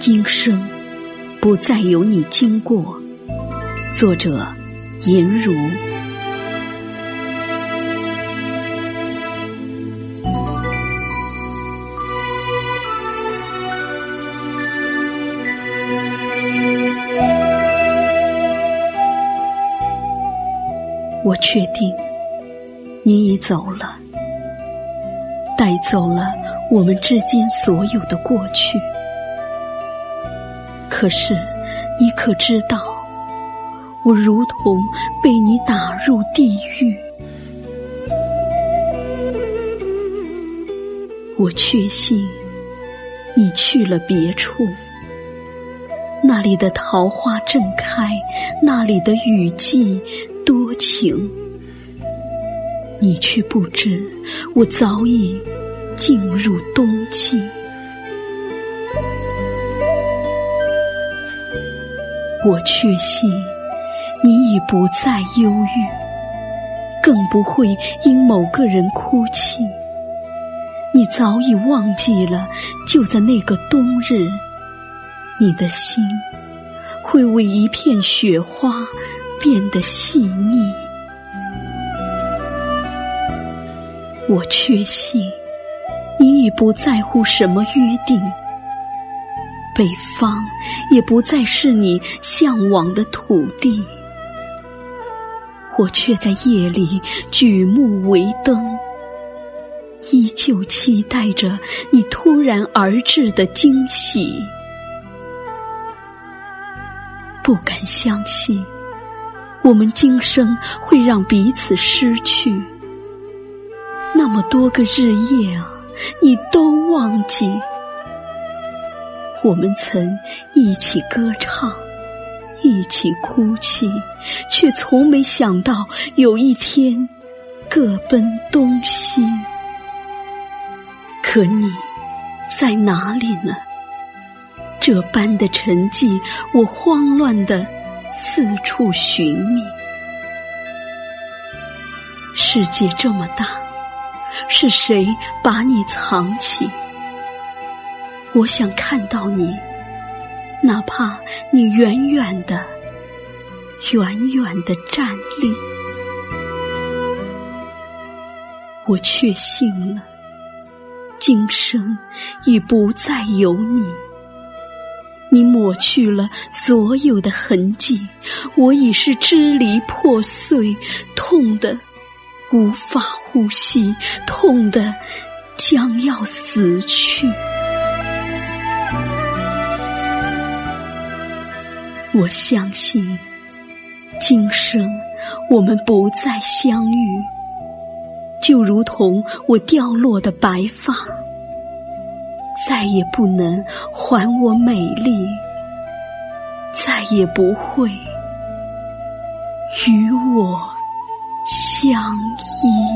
今生不再有你经过。作者：银如。我确定，你已走了，带走了我们之间所有的过去。可是，你可知道，我如同被你打入地狱。我确信，你去了别处，那里的桃花正开，那里的雨季多情。你却不知，我早已进入冬季。我确信，你已不再忧郁，更不会因某个人哭泣。你早已忘记了，就在那个冬日，你的心会为一片雪花变得细腻。我确信，你已不在乎什么约定。北方也不再是你向往的土地，我却在夜里举目为灯，依旧期待着你突然而至的惊喜。不敢相信，我们今生会让彼此失去。那么多个日夜啊，你都忘记。我们曾一起歌唱，一起哭泣，却从没想到有一天各奔东西。可你在哪里呢？这般的沉寂，我慌乱的四处寻觅。世界这么大，是谁把你藏起？我想看到你，哪怕你远远的、远远的站立。我确信了，今生已不再有你。你抹去了所有的痕迹，我已是支离破碎，痛得无法呼吸，痛得将要死去。我相信，今生我们不再相遇，就如同我掉落的白发，再也不能还我美丽，再也不会与我相依。